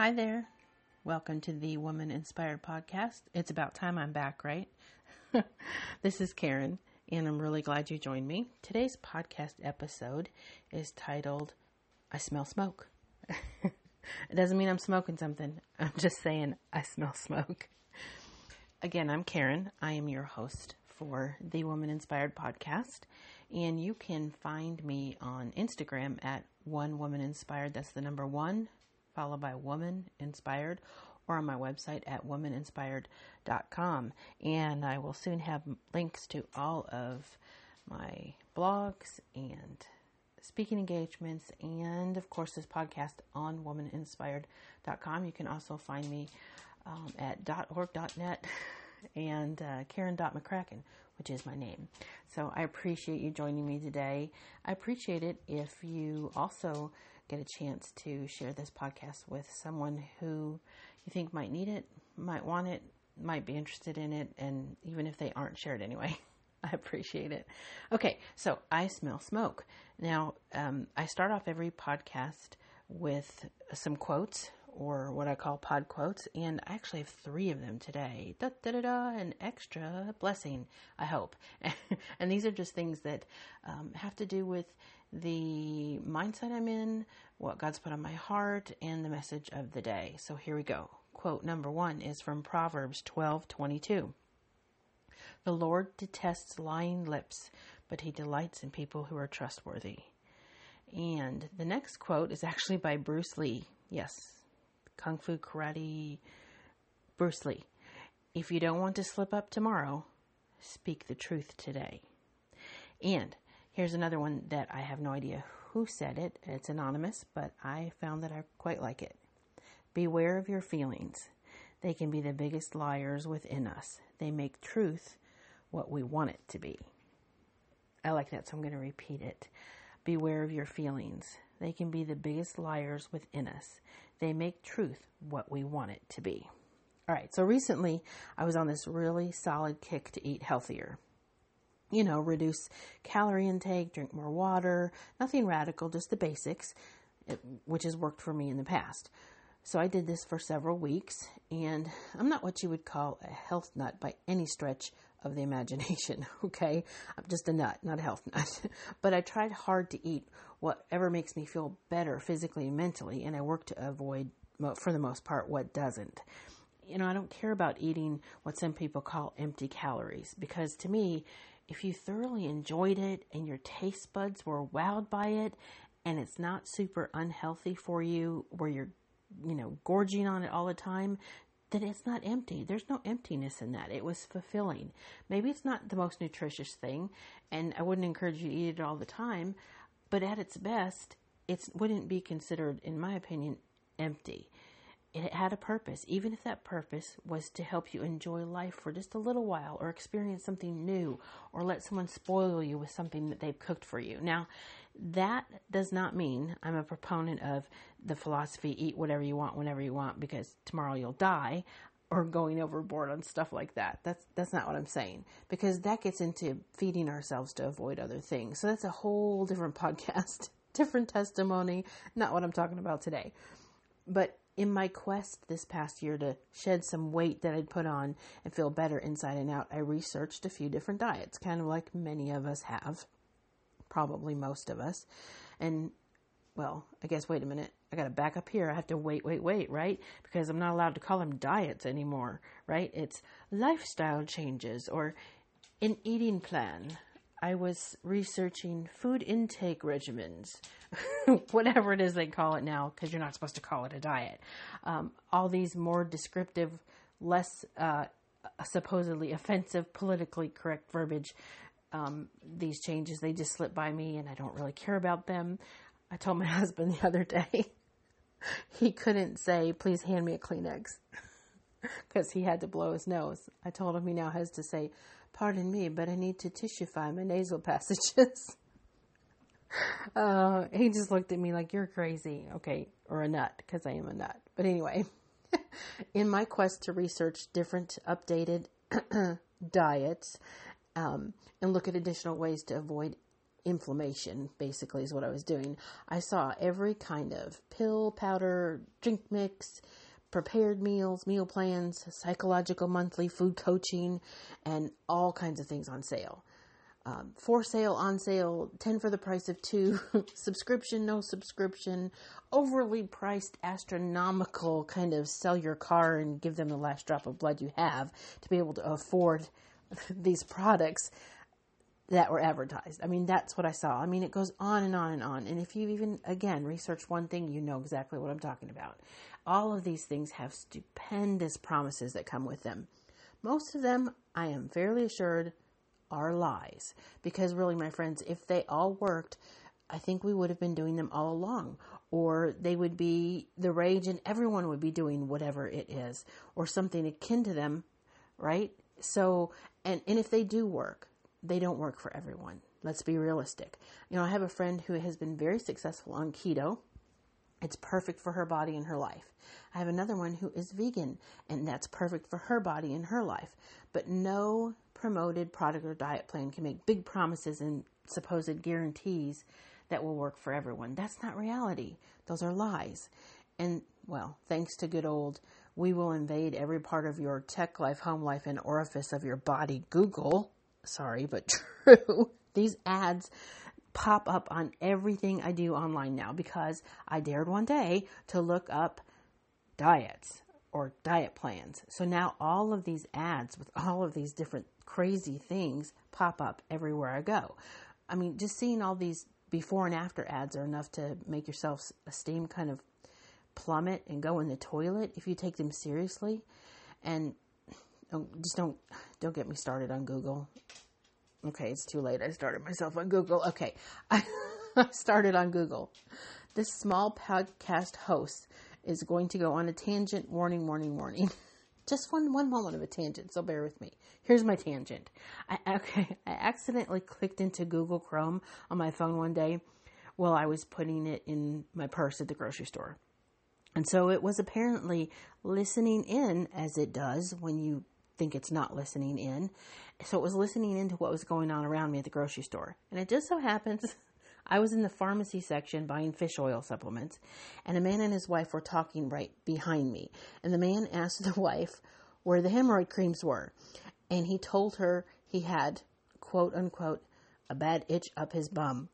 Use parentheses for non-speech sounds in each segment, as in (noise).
Hi there. Welcome to the Woman Inspired Podcast. It's about time I'm back, right? (laughs) this is Karen, and I'm really glad you joined me. Today's podcast episode is titled I Smell Smoke. (laughs) it doesn't mean I'm smoking something, I'm just saying I smell smoke. Again, I'm Karen. I am your host for the Woman Inspired Podcast, and you can find me on Instagram at One Woman Inspired. That's the number one followed by Woman Inspired, or on my website at womaninspired.com. And I will soon have links to all of my blogs and speaking engagements, and of course, this podcast on womaninspired.com. You can also find me um, at dot .org.net (laughs) and uh, Karen.McCracken, which is my name. So I appreciate you joining me today. I appreciate it if you also get a chance to share this podcast with someone who you think might need it, might want it, might be interested in it, and even if they aren't, share it anyway. (laughs) I appreciate it. Okay, so I smell smoke. Now, um, I start off every podcast with some quotes or what I call pod quotes, and I actually have three of them today. Da da da da, an extra blessing, I hope. (laughs) and these are just things that um, have to do with the mindset I'm in, what God's put on my heart, and the message of the day. So here we go. Quote number one is from Proverbs twelve twenty two. The Lord detests lying lips, but he delights in people who are trustworthy. And the next quote is actually by Bruce Lee. Yes, Kung Fu Karate Bruce Lee. If you don't want to slip up tomorrow, speak the truth today. And here's another one that I have no idea who said it. It's anonymous, but I found that I quite like it. Beware of your feelings. They can be the biggest liars within us. They make truth what we want it to be. I like that, so I'm going to repeat it. Beware of your feelings. They can be the biggest liars within us. They make truth what we want it to be. All right, so recently I was on this really solid kick to eat healthier. You know, reduce calorie intake, drink more water, nothing radical, just the basics, eh, which has worked for me in the past. So I did this for several weeks, and I'm not what you would call a health nut by any stretch of the imagination, (laughs) okay? I'm just a nut, not a health nut. (laughs) but I tried hard to eat whatever makes me feel better physically and mentally, and I work to avoid, for the most part, what doesn't. You know, I don't care about eating what some people call empty calories because to me, if you thoroughly enjoyed it and your taste buds were wowed by it and it's not super unhealthy for you where you're you know, gorging on it all the time, then it's not empty. There's no emptiness in that. It was fulfilling. Maybe it's not the most nutritious thing, and I wouldn't encourage you to eat it all the time, but at its best, it wouldn't be considered, in my opinion, empty it had a purpose, even if that purpose was to help you enjoy life for just a little while or experience something new or let someone spoil you with something that they've cooked for you. Now, that does not mean I'm a proponent of the philosophy eat whatever you want whenever you want because tomorrow you'll die or going overboard on stuff like that. That's that's not what I'm saying because that gets into feeding ourselves to avoid other things. So that's a whole different (laughs) podcast, different testimony, not what I'm talking about today. But in my quest this past year to shed some weight that I'd put on and feel better inside and out, I researched a few different diets, kind of like many of us have, probably most of us. And well, I guess, wait a minute, I got to back up here. I have to wait, wait, wait, right? Because I'm not allowed to call them diets anymore, right? It's lifestyle changes or an eating plan, I was researching food intake regimens, (laughs) whatever it is they call it now, because you're not supposed to call it a diet. Um, all these more descriptive, less uh, supposedly offensive, politically correct verbiage. Um, these changes, they just slip by me and I don't really care about them. I told my (laughs) husband the other day, he couldn't say, please hand me a Kleenex (laughs) because he had to blow his nose. I told him he now has to say, Pardon me, but I need to tissuefy my nasal passages. uh, (laughs) he just looked at me like, You're crazy. Okay, or a nut, because I am a nut. But anyway, in my quest to research different updated (clears throat) diets um, and look at additional ways to avoid inflammation, basically, is what I was doing. I saw every kind of pill, powder, drink mix, prepared meals, meal plans, psychological monthly food coaching, and all kinds of things on sale. Um, for sale, on sale, 10 for the price of two, (laughs) subscription, no subscription, overly priced, astronomical kind of sell your car and give them the last drop of blood you have to be able to afford (laughs) these products that were advertised. I mean, that's what I saw. I mean, it goes on and on and on. And if you even, again, research one thing, you know exactly what I'm talking about. All of these things have stupendous promises that come with them. Most of them, I am fairly assured, are lies. Because really, my friends, if they all worked, I think we would have been doing them all along. Or they would be the rage and everyone would be doing whatever it is. Or something akin to them, right? So, and, and if they do work, they don't work for everyone. Let's be realistic. You know, I have a friend who has been very successful on keto. It's perfect for her body and her life. I have another one who is vegan, and that's perfect for her body and her life. But no promoted product or diet plan can make big promises and supposed guarantees that will work for everyone. That's not reality. Those are lies. And, well, thanks to good old, we will invade every part of your tech life, home life, and orifice of your body, Google sorry, but (laughs) true. These ads pop up on everything I do online now because I dared one day to look up diets or diet plans. So now all of these ads with all of these different crazy things pop up everywhere I go. I mean, just seeing all these before and after ads are enough to make your self esteem kind of plummet and go in the toilet if you take them seriously. And just don't don't get me started on Google. Okay, it's too late. I started myself on Google. Okay, (laughs) I started on Google. This small podcast host is going to go on a tangent. Warning, warning, warning. (laughs) Just one one moment of a tangent, so bear with me. Here's my tangent. I (laughs) okay, I accidentally clicked into Google Chrome on my phone one day while I was putting it in my purse at the grocery store. And so it was apparently listening in as it does when you think it's not listening in. So it was listening into what was going on around me at the grocery store. And it just so happens (laughs) I was in the pharmacy section buying fish oil supplements, and a man and his wife were talking right behind me. And the man (laughs) asked the wife where the hemorrhoid creams were. And he told her he had, quote unquote, a bad itch up his bum.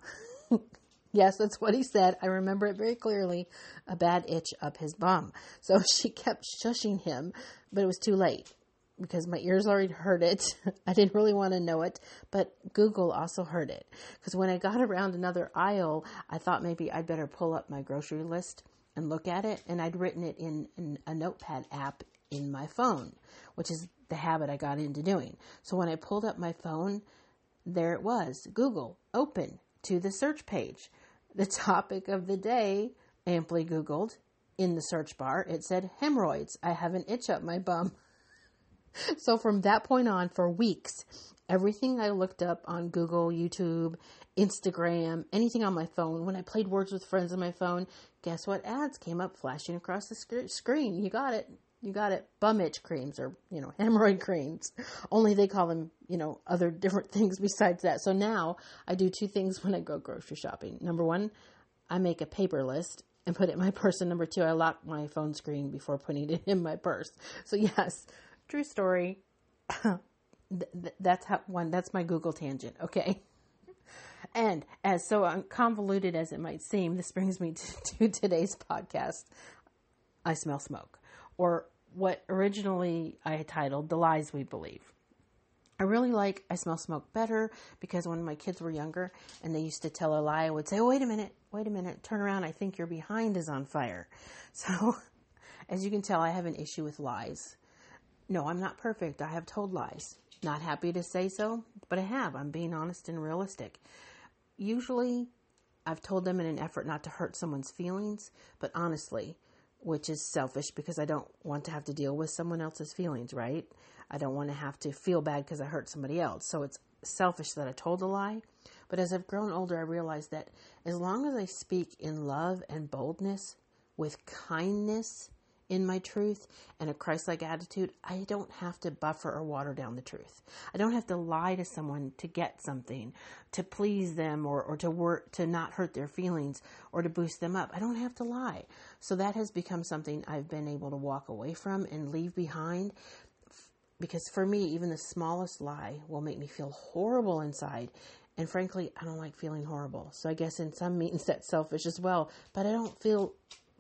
(laughs) yes, that's what he said. I remember it very clearly. A bad itch up his bum. So she kept shushing him, but it was too late because my ears already heard it. (laughs) I didn't really want to know it, but Google also heard it. Because when I got around another aisle, I thought maybe I'd better pull up my grocery list and look at it. And I'd written it in, in a notepad app in my phone, which is the habit I got into doing. So when I pulled up my phone, there it was Google, open to the search page. The (laughs) topic of the day, amply Googled, in the search bar, it said hemorrhoids. I have an itch up my bum. (laughs) so from that point on, for weeks, everything I looked up on Google, YouTube, Instagram, anything on my phone, when I played Words with Friends on my phone, guess what ads came up flashing across the sc- screen? You got it. You got it. Bum itch creams or, you know, (laughs) hemorrhoid creams. Only they call them, you know, other different (laughs) things besides that. So now I do two things when I go grocery shopping. Number one, I make a paper list and put it in my purse. And number two, I lock my phone screen before putting it in my purse. So yes, True story. (coughs) that's how one. That's my Google tangent. Okay. And as so convoluted as it might seem, this brings me (laughs) to, to today's podcast. I smell smoke, or what originally I titled "The Lies We Believe." I really like I smell smoke better because when my kids were younger and they used to tell a lie, I would say, oh, wait a minute, wait a minute, turn around. I think your behind is on fire. (laughs) So, as you can tell, I have an issue with lies. No, I'm not perfect. I have told lies. Not happy to say so, but I have. I'm being honest and realistic. Usually, I've told them in an effort not to hurt someone's feelings, but honestly, which is selfish because I don't want to have to deal with someone else's feelings, right? I don't want to have to feel bad because I hurt somebody else. So it's selfish that I told a lie. But as I've grown older, I realize that as long as I speak in love and boldness, with kindness in my truth and a Christ like attitude, I don't have to buffer or water down the truth. I don't have to lie to someone to get something, to please them or, or to work to not hurt their feelings or to boost them up. I don't have to lie. So that has become something I've been able to walk away from and leave behind because for me, even the smallest lie will make me feel horrible inside. And frankly, I don't like feeling horrible. So I guess in some means (laughs) that's selfish as well. But I don't feel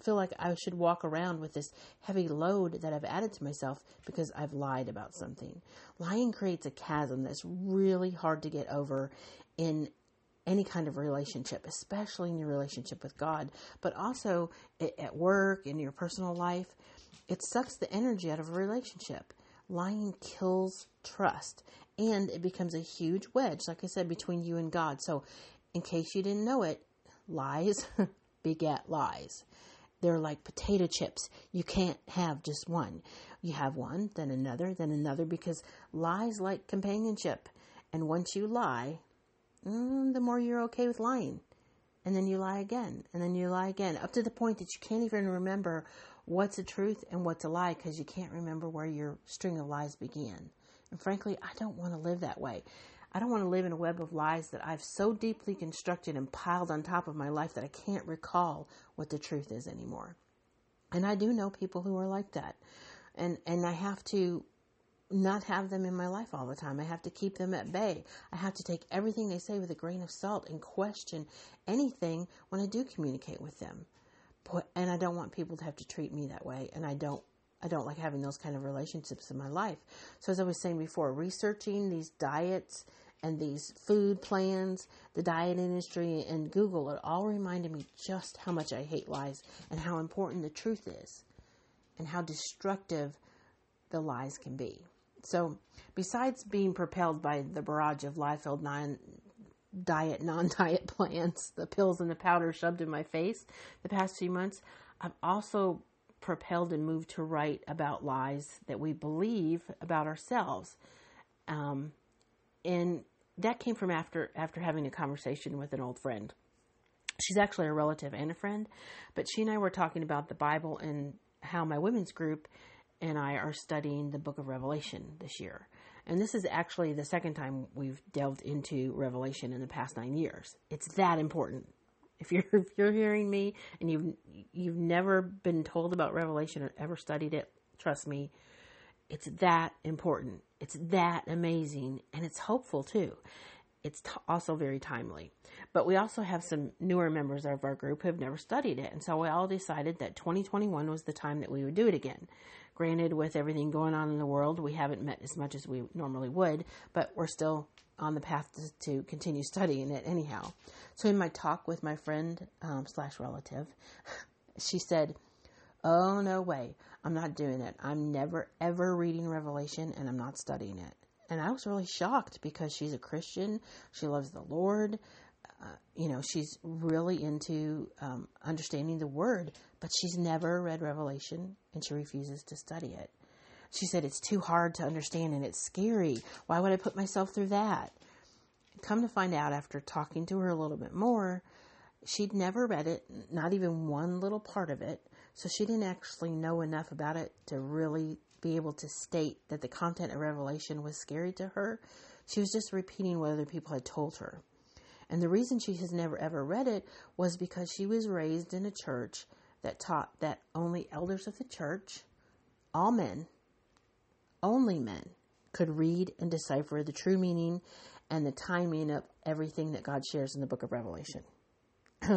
feel like I should walk around with this heavy load that I've added to myself because I've lied about something. Lying creates a chasm that's really hard to get over in any kind of relationship, especially in your relationship with God, but also at work, in your personal life. It sucks the energy out of a relationship. Lying kills trust and it becomes a huge wedge, like I said, between you and God. So, in case you didn't know it, lies (laughs) beget lies. They're like potato chips. You can't have just one. You have one, then another, then another, because lies like companionship. And once you lie, mm, the more you're okay with lying. And then you lie again, and then you lie again, up to the point that you can't even remember what's a truth and what's a lie because you can't remember where your string of lies began. And frankly, I don't want to live that way. I don't want to live in a web of lies that I've so deeply constructed and piled on top of my life that I can't recall what the truth is anymore. And I do know people who are like that. And and I have to not have them in my life all the time. I have to keep them at bay. I have to take everything they say with a grain of salt and question anything when I do communicate with them. And I don't want people to have to treat me that way. And I don't I don't like having those kind of relationships in my life. So as I was saying before, researching these diets and these food plans, the diet industry, and Google, it all reminded me just how much I hate lies and how important the truth is and how destructive the lies can be. So, besides being propelled by the barrage of lie filled non diet, non diet (laughs) plans, the pills and the powder shoved in my face the past few months, I've also propelled and moved to write about lies that we believe about ourselves. Um, and that came from after after having a conversation with an old friend. She's actually a relative and a friend, but she and I were talking about the Bible and how my women's group and I are studying the book of Revelation this year. And this is actually the second time we've delved into Revelation in the past 9 years. It's that important. If you're (laughs) if you're hearing me and you've you've never been told about Revelation or ever studied it, trust me, it's that important. It's that amazing and it's hopeful too. It's t- also very timely. But we also have some newer members of our group who have never studied it. And so we all decided that 2021 was the time that we would do it again. Granted, with everything going on in the world, we haven't met as much as we normally would, but we're still on the path to, to continue (laughs) studying it anyhow. So in my talk with my friend um, slash relative, (laughs) she said, Oh, no way. I'm not doing it. I'm never, ever reading Revelation and I'm not studying it. And I was really shocked because she's a Christian. She loves the Lord. Uh, you know, she's really into um, understanding the Word, but she's never read Revelation and she refuses to study it. She said, It's too hard to understand and it's scary. Why would I put myself through that? Come to find out after talking to her a little bit more, she'd never read it, not even one little part of it. So she didn't actually know enough about it to really be able to state that the content of Revelation was scary to her. She was just repeating what other people had told her. And the reason she has never ever read it was because she was raised in a church that taught that only elders of the church, all men, only men, could read and decipher the true meaning and the timing of everything that God shares in the book of Revelation. (clears throat)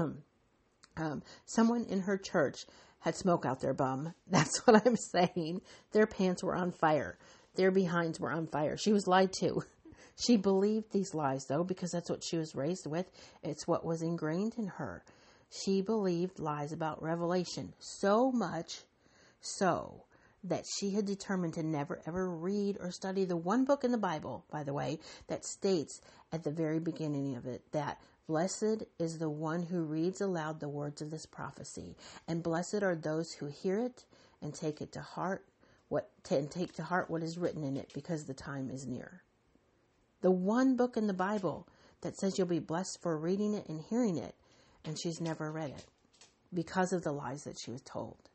um, someone in her church had smoke out their bum. (laughs) That's what I'm saying. Their pants were on fire. Their behinds were on fire. She was lied to. (laughs) She believed these lies, though, because that's what she was raised with. It's what was ingrained in her. She believed lies about Revelation so much so that she had determined to never ever read or study the one book in the Bible, by the way, that states at the very beginning of it that Blessed is the one who reads aloud the words of this prophecy, and blessed are those who hear it and take it to heart what and take to heart what is written in it because the time is near. The one book in the Bible that says you'll be blessed for reading it and hearing it, and she's never read it because of the lies that she was told.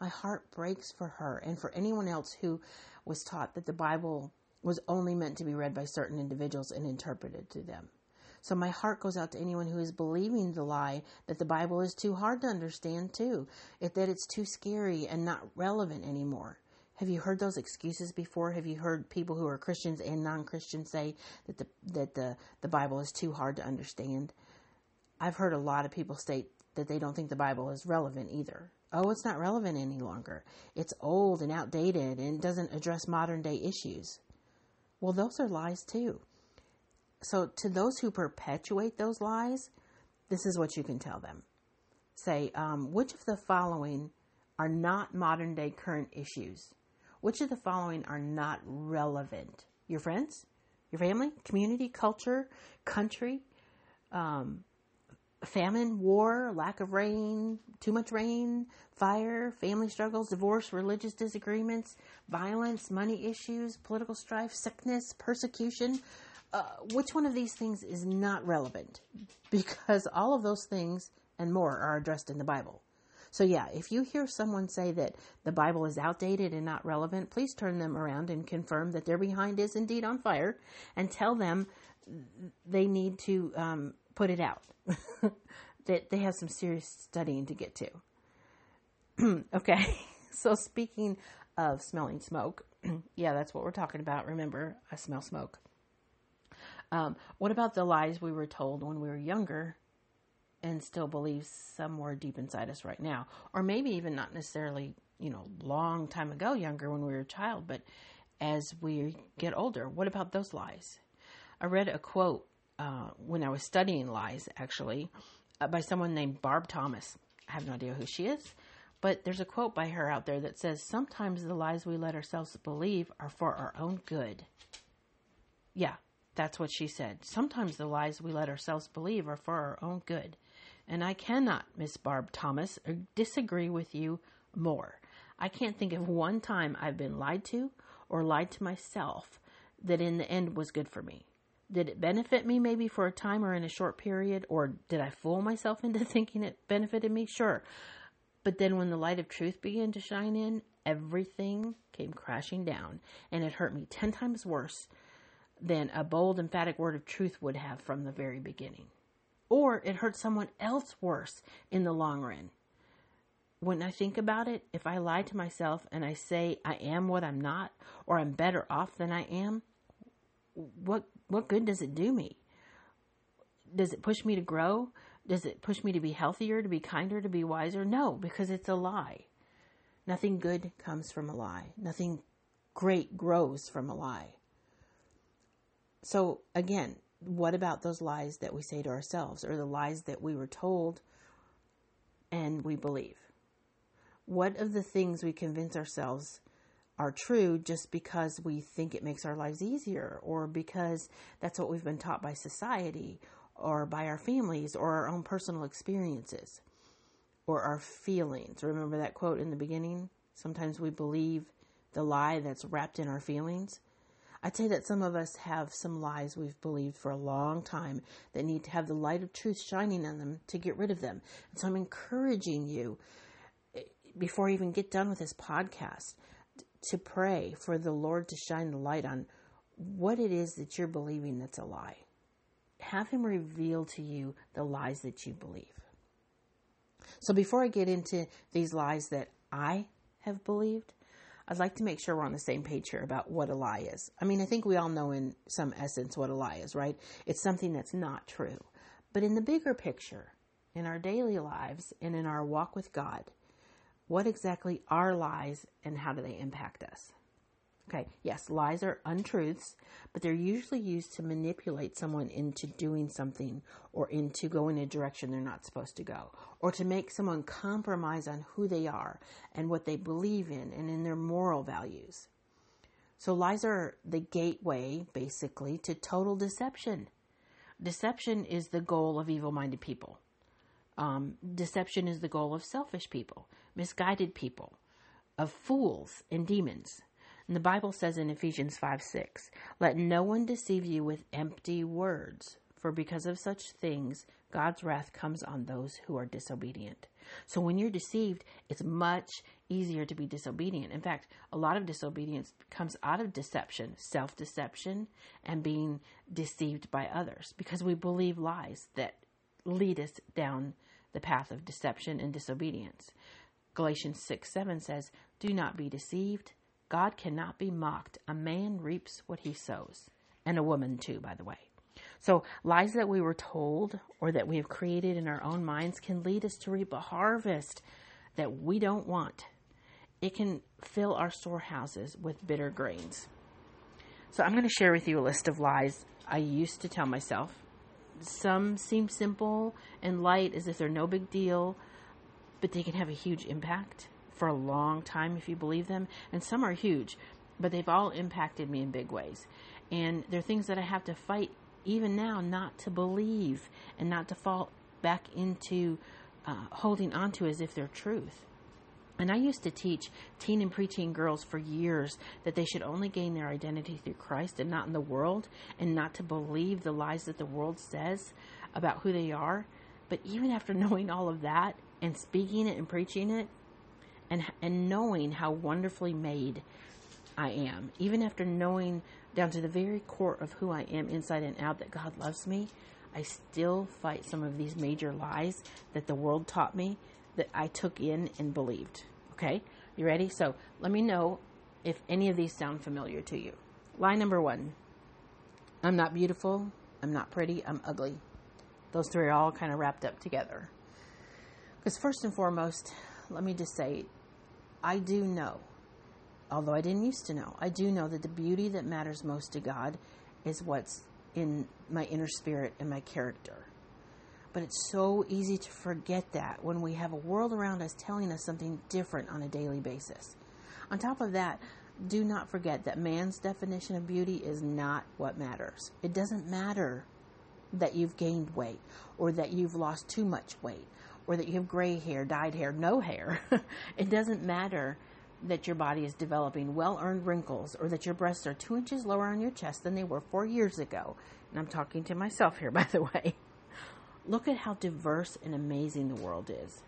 My heart breaks for her and for anyone else who was taught that the Bible was only meant to be read by certain individuals and interpreted to them. So my heart goes out to anyone who is believing the lie that the Bible is too hard to understand too, it, that it's too scary and not relevant anymore. Have you heard those excuses before? Have you heard people who are Christians and non-Christians say that the that the the Bible is too hard to understand? I've heard a lot of people state that they don't think the Bible is relevant either. Oh, it's not relevant any longer. It's old and outdated and doesn't address modern day issues. Well, those are lies too. So, to those who perpetuate those lies, this is what you can tell them. Say, um, which of the following are not modern day current issues? Which of the following are not relevant? Your friends, your family, community, culture, country, um, famine, war, lack of rain, too much rain, fire, family struggles, divorce, religious disagreements, violence, money issues, political strife, sickness, persecution. Uh, which one of these things is not relevant? Because all of those things and more are addressed in the Bible. So, yeah, if you hear someone say that the Bible is outdated and not relevant, please turn them around and confirm that their behind is indeed on fire and tell them they need to um, put it out. (laughs) that they have some serious studying to get to. (clears throat) okay, (laughs) so speaking of smelling smoke, (clears throat) yeah, that's what we're talking about. Remember, I smell smoke. Um, what about the lies we were told when we were younger and still believe somewhere deep inside us right now. Or maybe even not necessarily, you know, long time ago, younger when we were a child, but as we get older, what about those lies? I read a quote uh, when I was studying lies, actually, uh, by someone named Barb Thomas. I have no idea who she is, but there's a quote by her out there that says, Sometimes the lies we let ourselves believe are for our own good. Yeah, that's what she said. Sometimes the lies we let ourselves believe are for our own good. And I cannot, Miss Barb Thomas, uh, disagree with you more. I can't think of one time I've been lied to or lied to myself that in the end was good for me. Did it benefit me maybe for a time or in a short period, or did I fool myself (laughs) into thinking it benefited me? Sure. But then when the light of truth began to shine in, everything came crashing down, and it hurt me ten times worse than a bold, emphatic word of truth would have from the very beginning or it hurts someone else worse in the long run. When I think about it, if I lie to myself and I say I am what I'm not or I'm better off than I am, what what good does it do me? Does it push me to grow? Does it push me to be healthier, to be kinder, to be wiser? No, because it's a lie. Nothing good comes from a lie. Nothing great grows from a lie. So again, what about those lies that we say to ourselves or the lies that we were told and we believe? What of the things we convince ourselves are true just because we think it makes our lives easier or because that's what we've been taught by society or by our families or our own personal experiences or our feelings? Remember that quote in the beginning? Sometimes we believe the lie that's wrapped in our feelings. I'd say that some of us have some lies we've believed for a long time that need to have the light of truth shining on them to get rid of them. And so I'm encouraging you, eh, before I even get done with this podcast, to pray for the Lord to shine the light on what it is that you're believing that's a lie. Have Him reveal to you the lies that you believe. So before I get into these lies that I have believed, I'd like to make sure we're on the same page here about what a lie is. I mean, I think we all know in some essence what a lie is, right? It's something that's not true. But in the bigger picture, in our daily lives and in our walk with God, what exactly are lies and how do they impact us? Okay, yes, lies are untruths, but they're usually used to manipulate someone into doing something or into going a direction they're not supposed to go, or to make someone compromise on who they are and what they believe in and in their moral values. So lies are the gateway, basically, to total deception. Deception is the goal of evil minded people. Um, deception is the goal of selfish people, misguided people, of fools and demons. And the Bible says in Ephesians 5 6, let no one deceive you with empty words, For because of such things, God's wrath comes on those who are disobedient. So when you're deceived, it's much easier to be disobedient. In fact, a lot of disobedience comes out of deception, self deception, and being deceived by others because we believe lies that lead us down the path of deception and disobedience. Galatians 6 7 says, Do not be deceived. God cannot be mocked. A man reaps what he sows. And a woman, too, by the way. So, lies that we were told or that we have created in our own minds can lead us to reap a harvest that we don't want. It can fill our storehouses with bitter grains. So, I'm going to share with you a list of lies I used to tell myself. Some seem simple and light as if they're no big deal, but they can have a huge impact for a long time if you believe them. And some are huge, but they've all impacted me in big ways. And they're things that I have to fight even now not to believe and not to fall back into uh, holding on to as if they're truth. And I used to teach teen and preteen girls for years that they should only gain their identity through Christ and not in the world, and not to believe the lies that the world says about who they are. But even after (laughs) knowing all of that and speaking it and preaching it, and and knowing how wonderfully made I am, even after knowing down to the very core of who I am inside and out that God loves me, I still fight some of these major lies that the world taught me that I took in and believed. Okay? You ready? So let me know if any of these sound familiar to you. Lie number one I'm not beautiful. I'm not pretty. I'm ugly. Those three are all kind of wrapped up together. Because, first and foremost, let me just say, I do know although I didn't used to know, I do know that the beauty that matters most to God is what's in my inner spirit and my character. But it's so easy to forget that when we have a world around us telling us something different on a daily basis. On top of that, do not forget that man's definition of beauty is not what matters. It doesn't matter that you've gained weight or that you've lost too much weight or that you have gray hair, dyed hair, no hair. (laughs) it doesn't matter that your body is developing well earned wrinkles or that your breasts are two inches lower on your chest than they were four years ago. And I'm talking to myself here, (laughs) by the way. Look at how diverse and amazing the world is.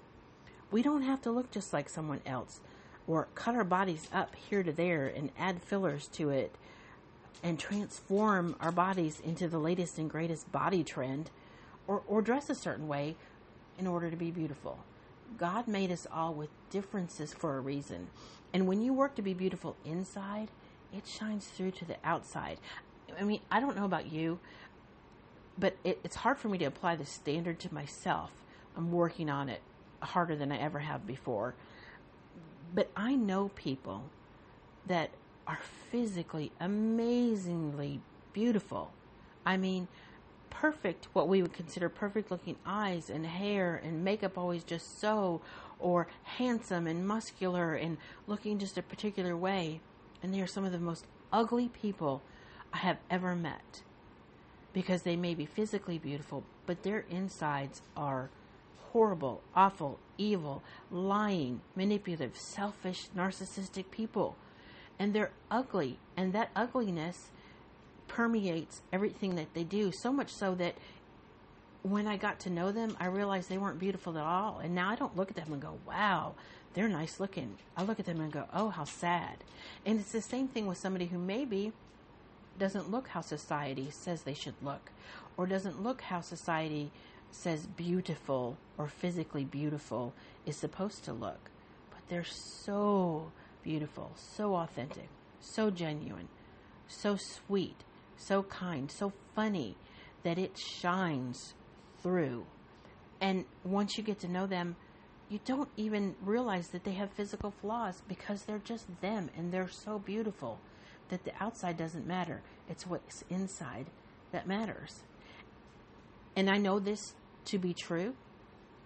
We don't have to look just like someone else or cut our bodies up here to there and add fillers to it and transform our bodies into the latest and greatest body trend or, or dress a certain way in order to be beautiful. God made us all with differences for a reason. And when you work to be beautiful inside, it shines through to the outside. I mean, I don't know about you, but it, it's hard for me to apply the standard to myself. I'm working on it harder than I ever have before. But I know people that are physically amazingly beautiful. I mean, perfect, what we would consider perfect looking eyes and hair and makeup always just so, or handsome and muscular and looking just a particular way. And they are some of the most ugly people I have ever met because they may be physically beautiful, but their insides are horrible, awful, evil, lying, manipulative, selfish, narcissistic people. And they're ugly. And that ugliness permeates everything that they do, so much so that when I got to know them, I realized they weren't beautiful at all. And now I don't look at them and go, wow, they're nice looking. I look at them and go, oh, how sad. And it's the same thing with somebody who maybe doesn't look how society says they should look, or doesn't look how society says beautiful or physically beautiful is supposed to look. But they're so beautiful, so authentic, so genuine, so sweet, so kind, so funny that it shines through. And once you get to know them, you don't even realize that they have physical flaws because they're just them and they're so beautiful that the outside doesn't matter. It's what's inside that matters. And I know this to be true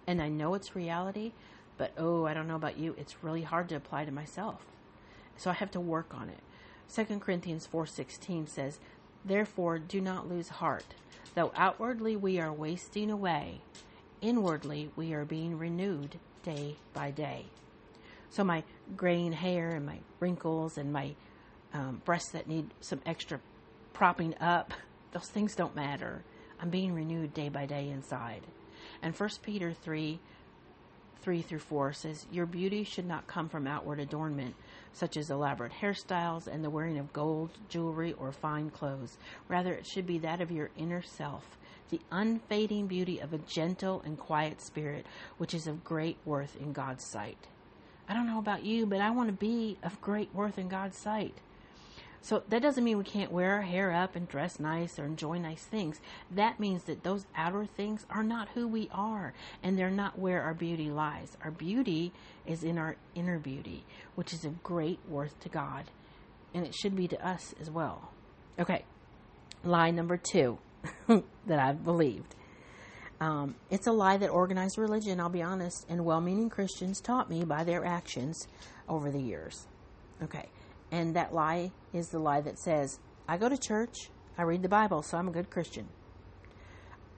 and I know it's reality, but oh, I don't know about you, it's really hard to apply to myself. So I have to work on it. 2 Corinthians 4:16 says, Therefore, do not lose heart. Though outwardly we are wasting away, inwardly we are being renewed day by day. So, my graying hair and my wrinkles and my um, breasts that need some extra propping up, those things don't matter. I'm being renewed day by day inside. And 1 Peter 3 3 through 4 says, Your beauty should not come from outward adornment, such as elaborate hairstyles and the wearing of gold, jewelry, or fine clothes. Rather, it should be that of your inner self, the unfading beauty of a gentle and quiet spirit, which is of great worth in God's sight. I don't know about you, but I want to be of great worth in God's sight. So that doesn't mean we can't wear our hair up and dress nice or enjoy nice things. That means that those outer things are not who we are and they're not where our beauty lies. Our beauty is in our inner beauty, which is of great worth to God. And it should be to us as well. Okay, lie number two (laughs) that I've believed. Um, it's a lie that organized religion, I'll be honest, and well meaning Christians taught me by their actions over the years. Okay. And that lie is the lie that says, I go to church, I read the Bible, so I'm a good Christian.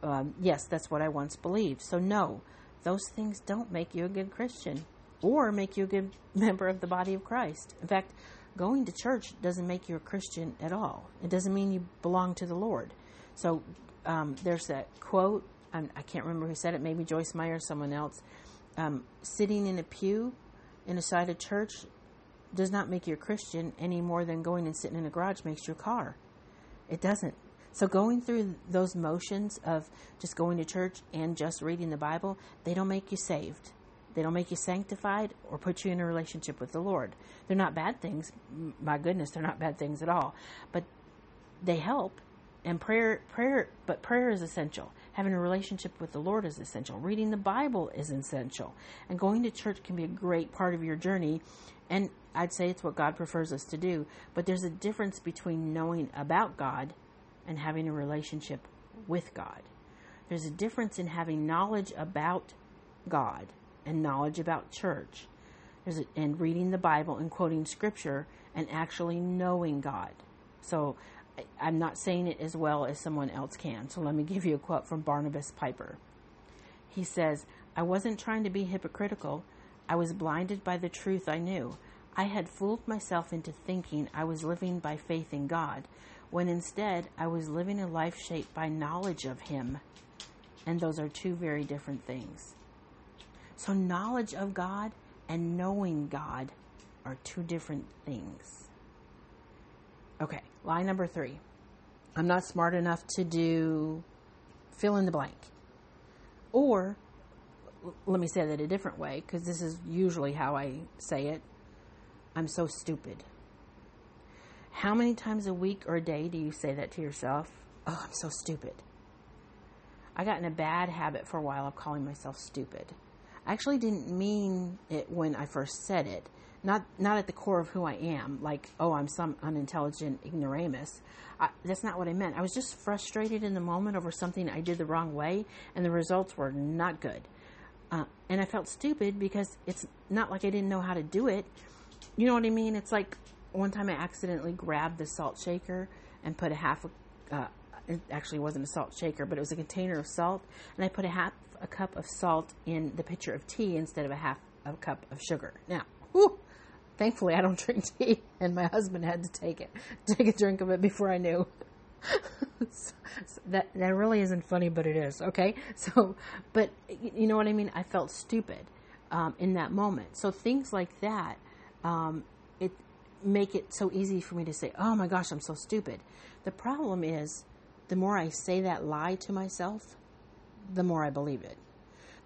Um, yes, that's what I once believed. So, no, those things don't make you a good Christian or make you a good (laughs) member of the body of Christ. In fact, going to church doesn't make you a Christian at all. It doesn't mean you belong to the Lord. So, um, there's that quote, I'm, I can not remember who said it, maybe Joyce Meyer or someone else. Um, sitting in a pew in a side of church does not make you a Christian any more than going and sitting in a garage makes you a car. It doesn't. So going through those motions of just going to church and just reading the Bible, they don't make you saved. They don't make you sanctified or put you in a relationship with the Lord. They're not bad things. My goodness, they're not bad things at all. But they help. And prayer prayer but prayer is essential. Having a relationship with the Lord is essential. Reading the Bible is essential. And going to church can be a great part of your journey and I'd say it's what God prefers us to do. But there's a difference between knowing about God and having a relationship with God. There's a difference in having knowledge about God and knowledge about church. A, and reading the Bible and quoting scripture and actually knowing God. So I'm not saying it as well as someone else can. So let me give you a quote from Barnabas Piper. He says, I wasn't trying to be hypocritical. I was blinded by the truth I knew. I had fooled myself into thinking I was living by faith in God, when instead I was living a life shaped by knowledge of Him. And those are two very different things. So, knowledge of God and knowing God are two different things. Okay, line number three. I'm not smart enough to do fill in the blank. Or let me say that a different way because this is usually how I say it. I'm so stupid. How many times a week or a day do you say that to yourself? Oh, I'm so stupid. I got in a bad habit for a while of calling myself stupid. I actually didn't mean it when I first said it. Not not at the core of who I am, like oh I'm some unintelligent ignoramus. I, that's not what I meant. I was just frustrated in the moment over something I did the wrong way, and the results were not good. Uh, and I felt stupid because it's not like I didn't know how to do it. You know what I mean? It's like one time I accidentally grabbed the salt shaker and put a half, a, uh, it actually wasn't a salt shaker, but it was a container of salt, and I put a half a cup of salt in the pitcher of tea instead of a half a cup of sugar. Now, whew, thankfully I don't (laughs) drink tea, and my husband had to take it, (laughs) take a drink of it before I knew. (laughs) that that really isn't funny, but it is. Okay, so but you know what I mean. I felt stupid um, in that moment. So things like that, um, it make it so easy for me to say, "Oh my gosh, I'm so stupid." The problem is, the more I say that lie to myself, the more I believe it.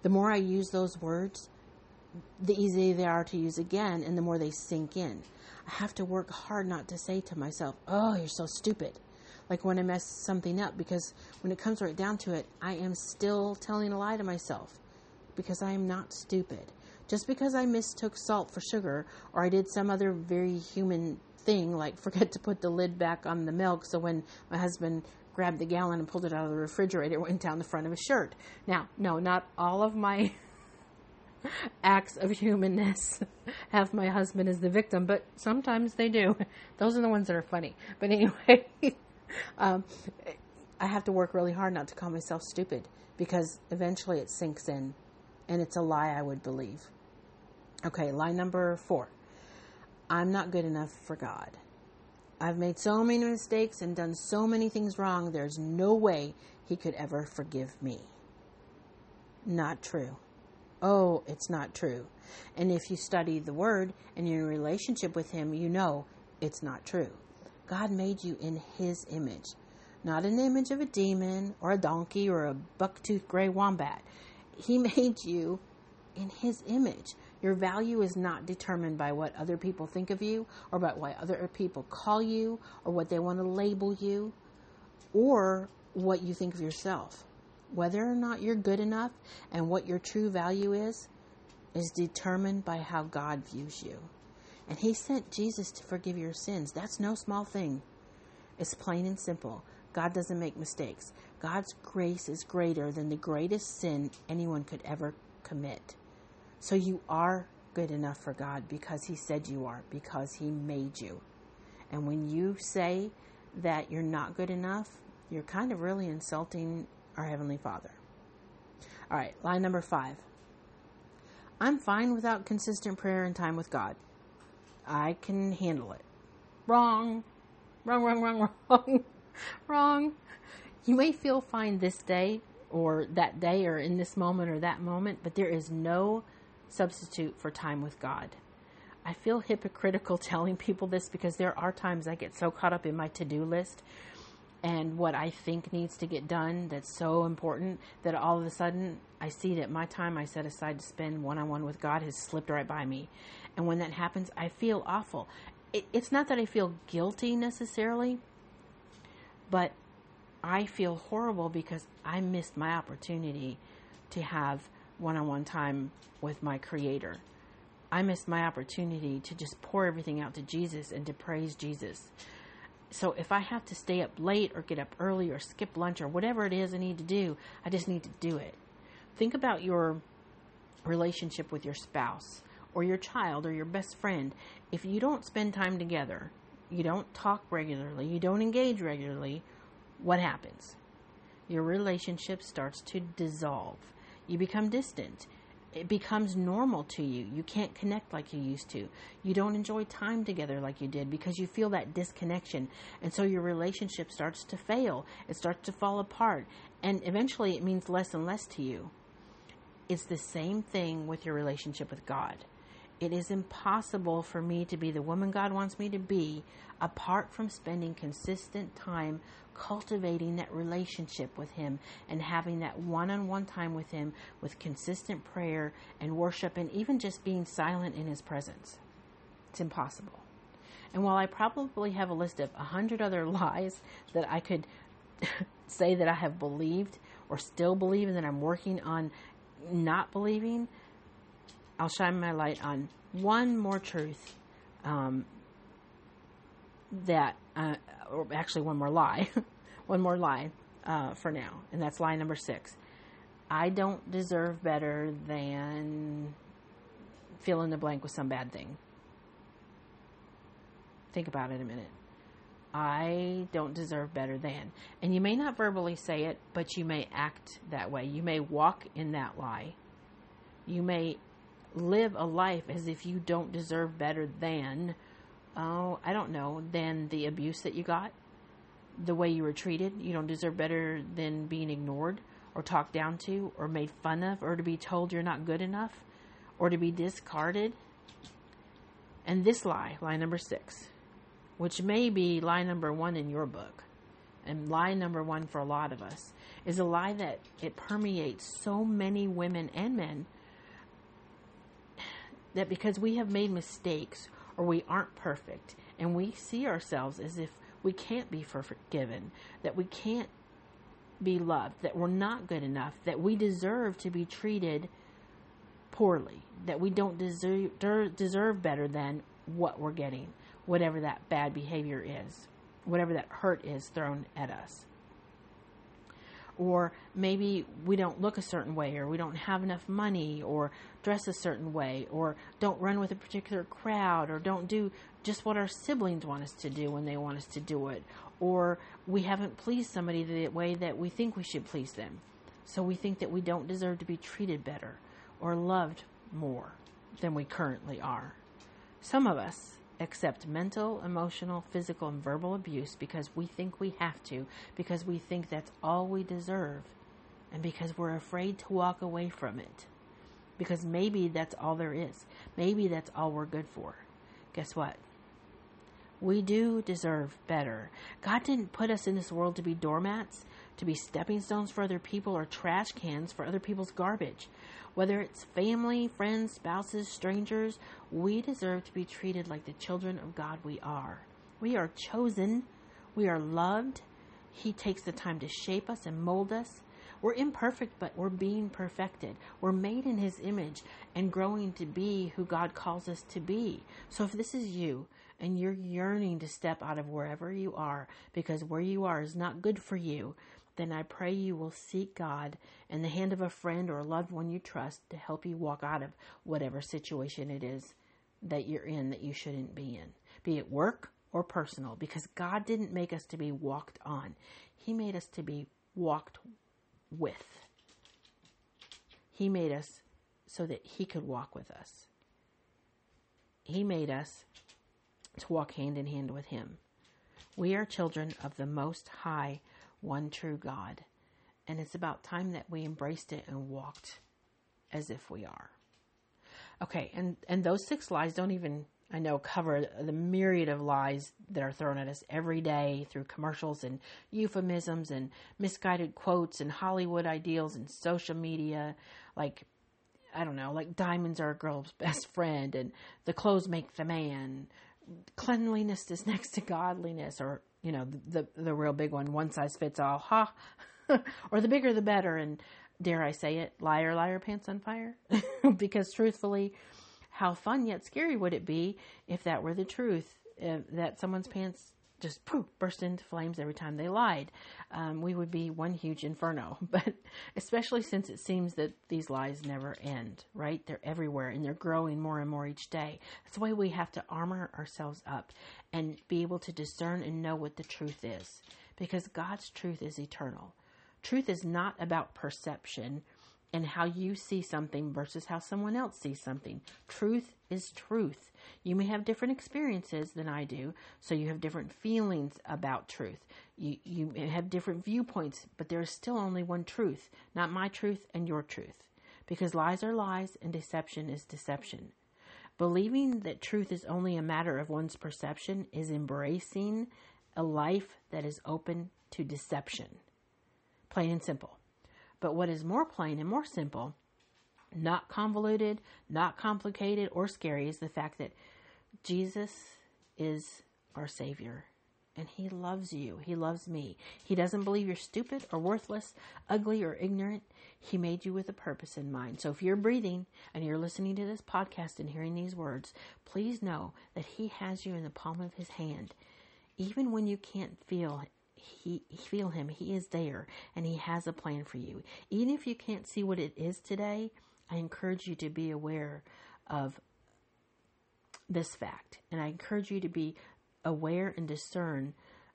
The more I use those words, the easier they are to use again, and the more they sink in. I have to work hard not to say to myself, "Oh, you're so stupid." like when I mess something up because when it comes right down to it, I am still telling a lie to myself because I am not stupid. Just because I mistook salt for sugar or I did some other very human thing like (laughs) forget to put the lid back on the milk so when my husband grabbed the gallon and pulled it out of the refrigerator it went down the front of his shirt. Now, no, not all of my (laughs) (laughs) acts of humanness (laughs) have my husband as the victim, but sometimes they do. (laughs) Those are the ones that are funny. But anyway, um, I have to work really hard not to call myself stupid because eventually it sinks in and it's a lie I would believe. Okay, lie number four I'm not good enough for God. I've made so many mistakes and done so many things wrong, there's no way he could ever forgive me. Not true. Oh, it's not true. And if you study the Word and you're in relationship with Him, you know it's not true. God made you in His image, not an image of a demon or a donkey or a buck-toothed gray wombat. He (laughs) made you in His image. Your value is not determined by what other people think of you or by what other people call you or what they want to label you or what you think of yourself. Whether or not you're good enough and what your true value is, is determined by how God views you. And He sent Jesus to forgive your sins. That's no small thing. It's plain and simple. God doesn't make mistakes. God's grace is greater than the greatest sin anyone could ever commit. So you are good enough for God because He said you are, because He made you. And when you say that you're not good enough, you're kind of really insulting our Heavenly Father. All right, line number five. I'm fine without consistent prayer and time with God. I can handle it. Wrong. Wrong, wrong, wrong, (laughs) wrong. wrong. You may feel fine this day or that day or in this moment or that moment, but there is no substitute for time with God. I feel hypocritical (laughs) telling people this because there are times I get so caught up in my to do list and what I think needs to get done that's so important that all of a sudden I see that my time I set aside to spend one on one with God has slipped right by me. And when that happens, I feel awful. It, it's not that I feel guilty necessarily, but I feel horrible because I missed my opportunity to have one on one time with my Creator. I missed my opportunity to just pour everything out to Jesus and to praise Jesus so if I have to stay up late or get up early or skip lunch or whatever it is I need to do, I just need to do it. Think about your relationship with your spouse or your child or your best friend. If you don't spend time together, you don't talk regularly, you don't engage regularly, what happens? Your relationship starts to dissolve. You become distant it becomes normal to you. You can't connect like you used to. You don't enjoy time together like you did because you feel that disconnection. And so your relationship starts to fail. It starts to fall apart. And eventually it means less and less to you. It's the same thing with your relationship with God. It is impossible for me to be the woman God wants me to be apart from spending consistent time cultivating that relationship with Him and having that one on one time with Him with consistent prayer and worship and even just being silent in His presence. It's impossible. And while I probably have a list of a hundred other (laughs) lies that I could (laughs) say that I have believed or still believe and that I'm working on not believing, I'll shine my light on one more truth um, that, uh, or actually one more lie, (laughs) one more lie uh, for now, and that's lie number six. I don't deserve better than fill in the blank with some bad thing. Think about it a minute. I don't deserve better than. And you may not verbally say it, but you may act that way. You may walk in that lie. You may live a life as if you don't deserve better than, oh, I don't know, than the abuse that you got, the way you were treated. You don't deserve better than being ignored or talked down to or made fun of or to be told you're not good enough or to be discarded. And this lie, lie number six, which may be lie number one in your book, and lie number one for a lot of us, is a lie that it permeates so many women and men that because we have made mistakes or we aren't perfect and we see ourselves as if we can't be forgiven, that we can't be loved, that we're not good enough, that we deserve to be treated poorly, that we don't deserve, deserve better than what we're getting, whatever that bad behavior is, whatever that hurt is thrown at us or maybe we don't look a certain way, or we don't have enough money, or dress a certain way, or don't run with a particular crowd, or don't do just what our siblings want us to do when they want us to do it, or we haven't pleased somebody the way that we think we should please them. So we think that we don't deserve to be treated better or loved more than we currently are. Some of us accept mental, emotional, physical, and verbal abuse because we think we have to, because we think that's all we deserve, and because we're afraid to walk away from it. Because maybe that's all there is. Maybe that's all we're good for. Guess what? We do deserve better. God didn't put us in this world to be doormats, to be stepping stones for other people, or trash cans for other people's garbage. Whether it's family, friends, spouses, strangers, we deserve to be treated like the children of God we are. We are chosen. We are loved. He takes the time to shape us and mold us. We're imperfect, but we're being perfected. We're made in His image and growing to be who God calls us to be. So if this is you and you're yearning to step out of wherever you are because where you are is not good for you, then I pray you will seek God and the hand of a friend or a loved one you trust to help you walk out of whatever situation it is that you're in that you shouldn't be in, be it work or personal, because God didn't make us to be walked on. He made us to be walked with. He made us so that He could walk with us. He made us to walk hand in hand with Him. We are children of the Most High one true God. And it's about time that we embraced it and walked as if we are. Okay, and, and those six lies don't even, I know, cover the myriad of lies that are thrown at us every day through commercials and euphemisms and misguided quotes and Hollywood ideals and social media. Like, I don't know, like diamonds are a girl's best friend and the clothes make the man. Cleanliness is (laughs) next to godliness, or you know, the, the, the real big one, one size fits all, ha, (laughs) or the bigger the better. And dare I say it, liar, liar, pants on fire. (laughs) because truthfully, how fun yet scary would it be if that were the truth, that someone's pants just poof, burst into flames every time they lied. Um, we would be one huge inferno. (laughs) But especially since it seems that these lies never end, right? They're everywhere and they're growing more and more each day. That's why we have to armor ourselves up and be able to discern and know what the truth is. Because God's truth is eternal. Truth is not about perception and how you see something versus how someone else sees something. Truth is truth. You may have different experiences than I do, so you have different feelings about truth. You, you have different viewpoints, but there is still only one truth, not my truth and your truth. Because lies are lies and deception is deception. Believing that truth is only a matter of one's perception is embracing a life that is open to deception. Plain and simple. But what is more plain and more simple, not convoluted, not complicated or scary, is the fact that Jesus is our Savior. And He loves you. He loves me. He doesn't believe you're stupid or worthless, ugly or ignorant. He made you with a purpose in mind. So if you're breathing and you're listening to this podcast and hearing these words, please know that He has you in the palm of His hand. Even when you can't feel he feel him. He is there and he has a plan for you. Even if you can't see what it is today i encourage you to be aware of this fact. And i encourage you to be aware and discern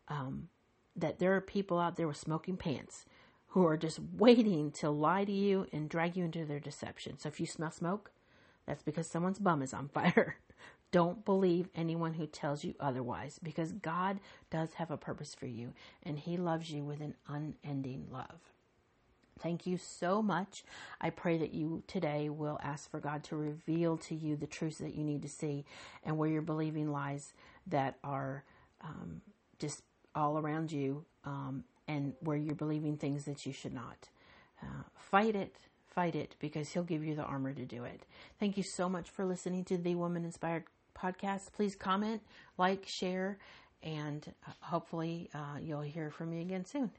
um, that there are people out there with smoking pants who are just waiting to lie to you and drag you into their deception. So if you smell smoke that's because someone's bum is on fire (laughs) don't believe anyone who tells you otherwise because God does have a purpose for you and He loves you with an unending love. Thank you so much. I pray that you today will ask for God to reveal to you the truths that you need to see and where you're believing lies that are um, just all around you um, and where you're believing things that you should not. Uh, fight it, fight it because He'll give you the armor to do it. Thank you so much for listening to the Woman Inspired podcast. Please comment, like, share, and uh, hopefully uh, you'll hear from me again soon.